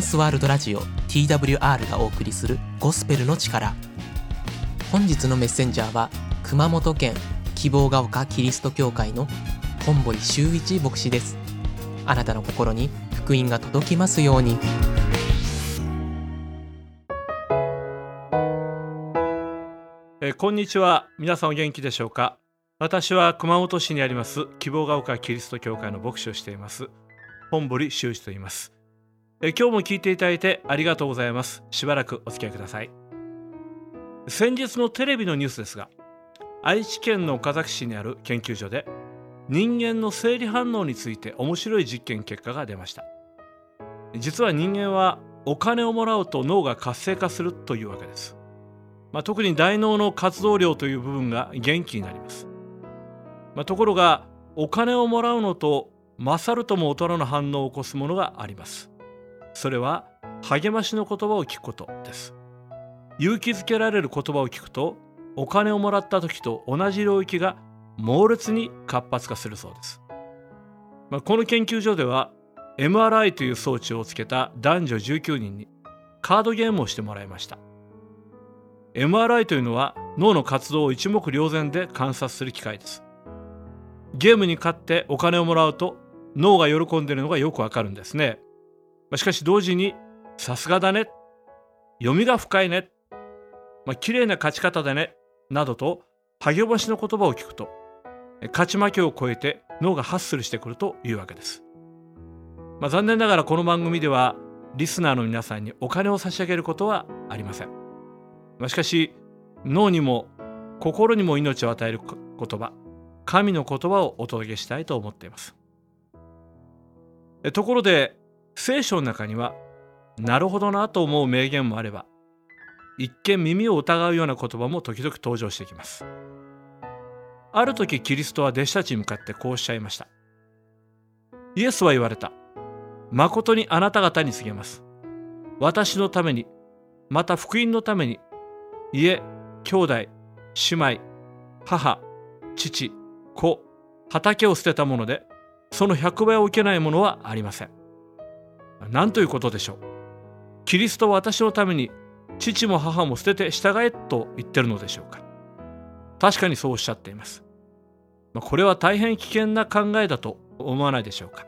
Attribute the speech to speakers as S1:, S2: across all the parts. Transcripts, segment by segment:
S1: ンスワールドラジオ TWR がお送りするゴスペルの力。本日のメッセンジャーは熊本県希望が丘キリスト教会の本堀修一牧師です。あなたの心に福音が届きますように。
S2: えこんにちは。皆さんお元気でしょうか？私は熊本市にあります希望が丘キリスト教会の牧師をしています本堀修一と言います、え今日も聞いていただいてありがとうございます。しばらくお付き合いください。先日のテレビのニュースですが愛知県の岡崎市にある研究所で人間の生理反応について面白い実験結果が出ました。実は人間はお金をもらうと脳が活性化するというわけです。まあ、特に大脳の活動量という部分が元気になります、まあ、ところがお金をもらうのと勝るとも劣らぬ反応を起こすものがあります。それは励ましの言葉を聞くことです。勇気づけられる言葉を聞くとお金をもらった時と同じ領域が猛烈に活発化するそうです、まあ、この研究所では MRI という装置をつけた男女19人にカードゲームをしてもらいました。MRI というのは脳の活動を一目瞭然で観察する機械です。ゲームに勝ってお金をもらうと脳が喜んでいるのがよくわかるんですね。まあしかし同時にさすがだね。読みが深いね。まあ綺麗な勝ち方だね。などと励ましの言葉を聞くと勝ち負けを超えて脳がハッスルしてくるというわけです、まあ、残念ながらこの番組ではリスナーの皆さんにお金を差し上げることはありません。まあしかし脳にも心にも命を与える言葉神の言葉をお届けしたいと思っています。ところで聖書の中にはなるほどなと思う名言もあれば一見耳を疑うような言葉も時々登場してきます。ある時キリストは弟子たちに向かってこうおっしゃいました。イエスは言われた。誠にあなた方に告げます。私のためにまた福音のために家、兄弟、姉妹、母、父、子、畑を捨てたもので、その100倍を受けないものはありません。何ということでしょう。キリストは私のために、父も母も捨てて従えと言ってるのでしょうか。確かにそうおっしゃっています。これは大変危険な考えだと思わないでしょうか。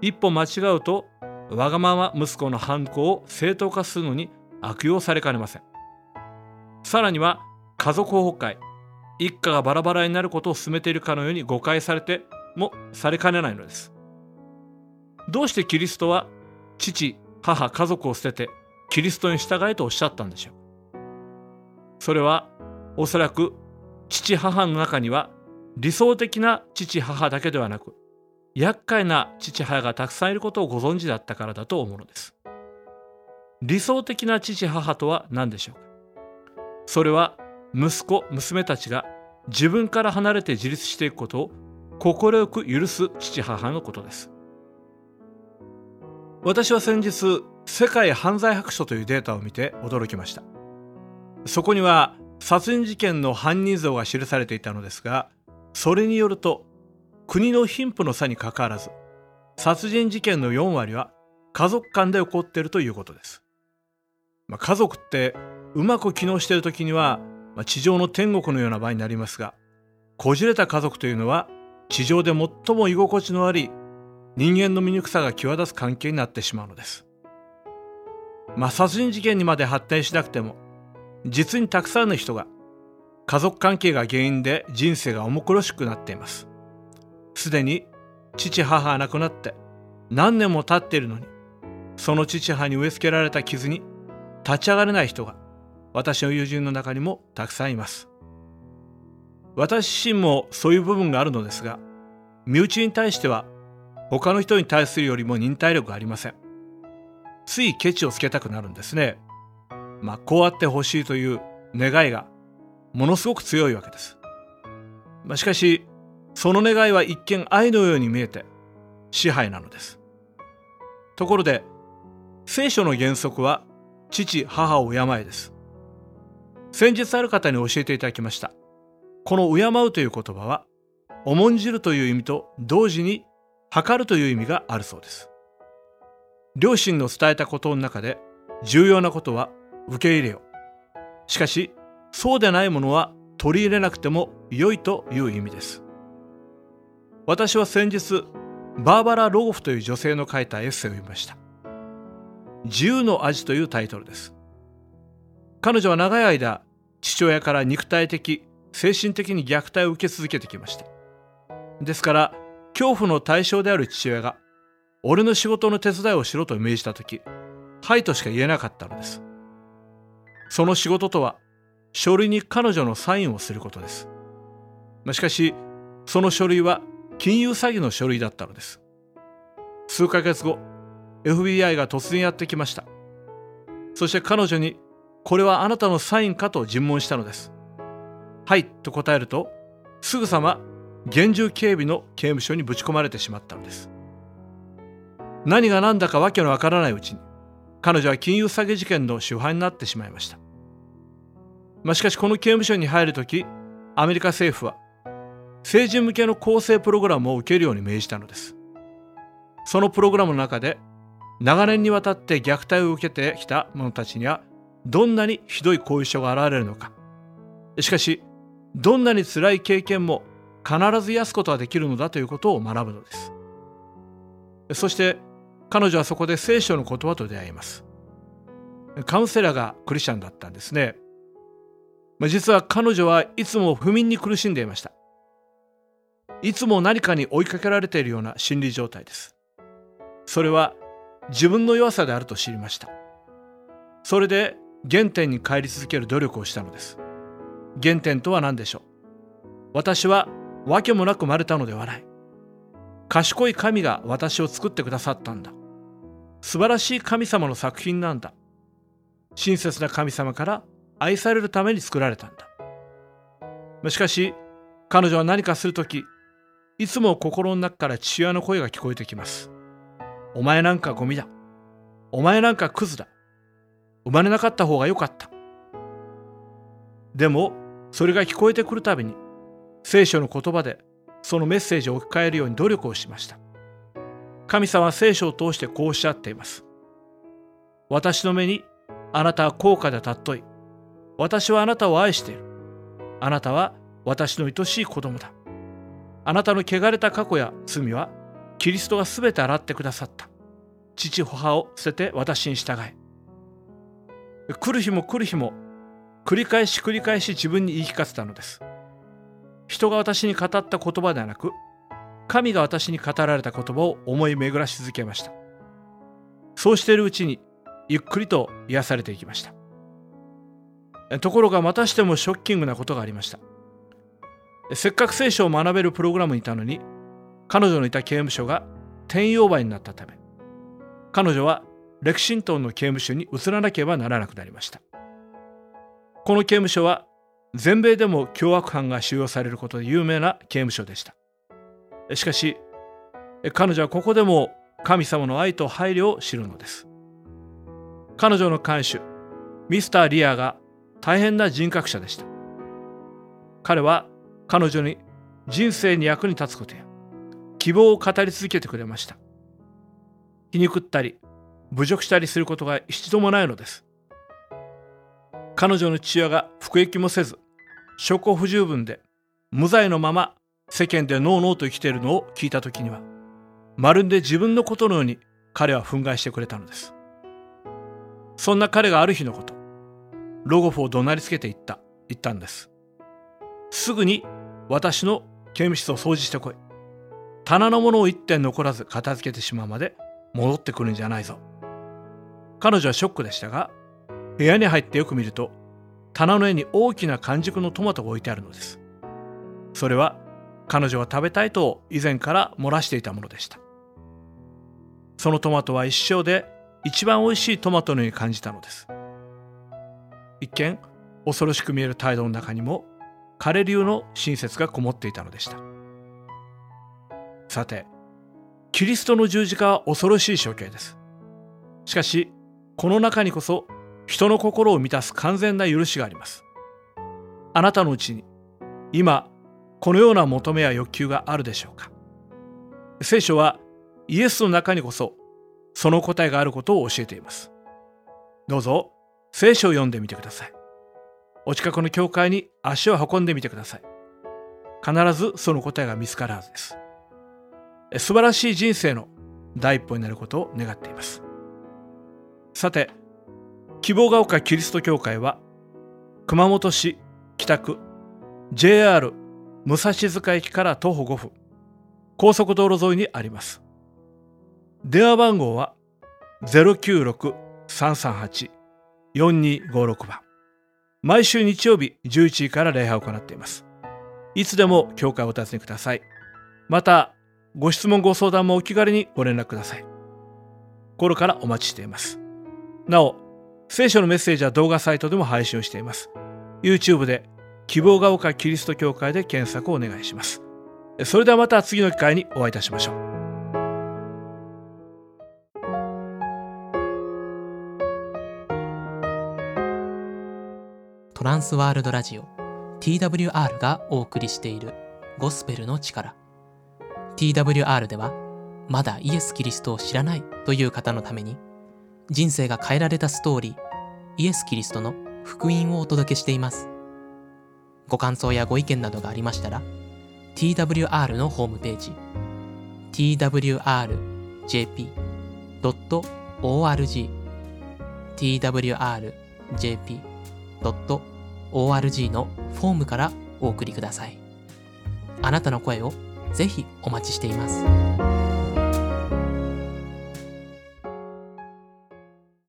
S2: 一歩間違うと、わがまま息子の犯行を正当化するのに悪用されかねません。さらには家族崩壊一家がバラバラになることを進めているかのように誤解されてもされかねないのですどうしてキリストは父母家族を捨ててキリストに従えとおっしゃったんでしょうそれはおそらく父母の中には理想的な父母だけではなく厄介な父母がたくさんいることをご存知だったからだと思うのです。理想的な父母とは何でしょうか？それは息子娘たちが自分から離れて自立していくことを快く許す父母のことです。私は先日世界犯罪白書というデータを見て驚きました。そこには殺人事件の犯人像が記されていたのですがそれによると国の貧富の差にかかわらず殺人事件の4割は家族間で起こっているということです、まあ、家族ってうまく機能している時には、まあ、地上の天国のような場合になりますがこじれた家族というのは地上で最も居心地の悪い人間の醜さが際立つ関係になってしまうのです。まあ殺人事件にまで発展しなくても実にたくさんの人が家族関係が原因で人生が重苦しくなっています。すでに父母が亡くなって何年も経っているのにその父母に植え付けられた傷に立ち上がれない人が私の友人の中にもたくさんいます私自身もそういう部分があるのですが身内に対しては他の人に対するよりも忍耐力がありません。ついケチをつけたくなるんですね。まあこうあってほしいという願いがものすごく強いわけです、まあ、しかしその願いは一見愛のように見えて支配なのです。ところで聖書の原則は父母を敬えです。先日ある方に教えていただきました。この敬うという言葉は重んじるという意味と同時に測るという意味があるそうです両親の伝えたことの中で重要なことは受け入れよ。しかし、そうでないものは取り入れなくても良いという意味です。私は先日、バーバラ・ロゴフという女性の書いたエッセイを読みました。自由の味というタイトルです。彼女は長い間、父親から肉体的、精神的に虐待を受け続けてきました。ですから、恐怖の対象である父親が、俺の仕事の手伝いをしろと命じたとき、はいとしか言えなかったのです。その仕事とは、書類に彼女のサインをすることです。しかし、その書類は金融詐欺の書類だったのです。数ヶ月後、FBI が突然やってきました。そして彼女に、これはあなたのサインかと尋問したのです。はいと答えると、すぐさま厳重警備の刑務所にぶち込まれてしまったのです。何が何だかわけのわからないうちに、彼女は金融詐欺事件の主犯になってしまいました。まあ、しかしこの刑務所に入るとき、アメリカ政府は、成人向けの更生プログラムを受けるように命じたのです。そのプログラムの中で、長年にわたって虐待を受けてきた者たちには、どんなにひどい後遺症が現れるのか。しかし、どんなに辛い経験も必ず癒すことができるのだということを学ぶのです。そして彼女はそこで聖書の言葉と出会います。カウンセラーがクリスチャンだったんですね。実は彼女はいつも不眠に苦しんでいました。いつも何かに追いかけられているような心理状態です。それは自分の弱さであると知りました。それで原点に帰り続ける努力をしたのです。原点とは何でしょう私は訳もなく生まれたのではない。賢い神が私を作ってくださったんだ。素晴らしい神様の作品なんだ。親切な神様から愛されるために作られたんだ。しかし、彼女は何かするとき、いつも心の中から父親の声が聞こえてきます。お前なんかゴミだ。お前なんかクズだ。生まれなかった方がよかった。でも、それが聞こえてくるたびに、聖書の言葉でそのメッセージを置き換えるように努力をしました。神様は聖書を通してこうおっしゃっています。私の目にあなたは高価で尊い。私はあなたを愛している。あなたは私の愛しい子供だ。あなたの汚れた過去や罪はキリストが全て洗ってくださった。父母を捨てて私に従え。来る日も来る日も繰り返し繰り返し自分に言い聞かせたのです。人が私に語った言葉ではなく、神が私に語られた言葉を思い巡らし続けました。そうしているうちに、ゆっくりと癒されていきました。ところがまたしてもショッキングなことがありました。せっかく聖書を学べるプログラムにいたのに、彼女のいた刑務所が転用売になったため、彼女はレクシントンの刑務所に移らなければならなくなりました。この刑務所は全米でも凶悪犯が収容されることで有名な刑務所でした。しかし、彼女はここでも神様の愛と配慮を知るのです。彼女の看守、ミスター・リアが大変な人格者でした。彼は彼女に人生に役に立つことや希望を語り続けてくれました。皮肉ったり侮辱したりすることが一度もないのです。彼女の父親が服役もせず証拠不十分で無罪のまま世間でノーノーと生きているのを聞いた時にはまるで自分のことのように彼は憤慨してくれたのです。そんな彼がある日のことロゴフを怒鳴りつけて言った言ったんです。すぐに私の刑務室を掃除してこい。棚のものを一点残らず片付けてしまうまで戻ってくるんじゃないぞ。彼女はショックでしたが部屋に入ってよく見ると棚の上に大きな完熟のトマトが置いてあるのです。それは彼女が食べたいと以前から漏らしていたものでした。そのトマトは一生で一番おいしいトマトのように感じたのです。一見恐ろしく見える態度の中にも彼流の親切がこもっていたのでした。さてキリストの十字架は恐ろしい処刑です。しかしこの中にこそ人の心を満たす完全な許しがあります。あなたのうちに今このような求めや欲求があるでしょうか。聖書はイエスの中にこそその答えがあることを教えています。どうぞ聖書を読んでみてください。お近くの教会に足を運んでみてください。必ずその答えが見つかるはずです。素晴らしい人生の第一歩になることを願っています。さて希望が丘キリスト教会は熊本市北区 JR 武蔵塚駅から徒歩5分高速道路沿いにあります。電話番号は096-338-4256番。毎週日曜日11時から礼拝を行っています。いつでも教会をお尋ねください。またご質問ご相談もお気軽にご連絡ください。心からお待ちしています。なお聖書のメッセージは動画サイトでも配信をしています。YouTube で希望が丘キリスト教会で検索をお願いします。それではまた次の機会にお会いいたしましょう。
S1: トランスワールドラジオ TWR がお送りしているゴスペルの力。TWR ではまだイエス・キリストを知らないという方のために人生が変えられたストーリーイエス・キリストの福音をお届けしています。ご感想やご意見などがありましたら TWR のホームページ twrjp.org twrjp.org のフォームからお送りください。あなたの声をぜひお待ちしています。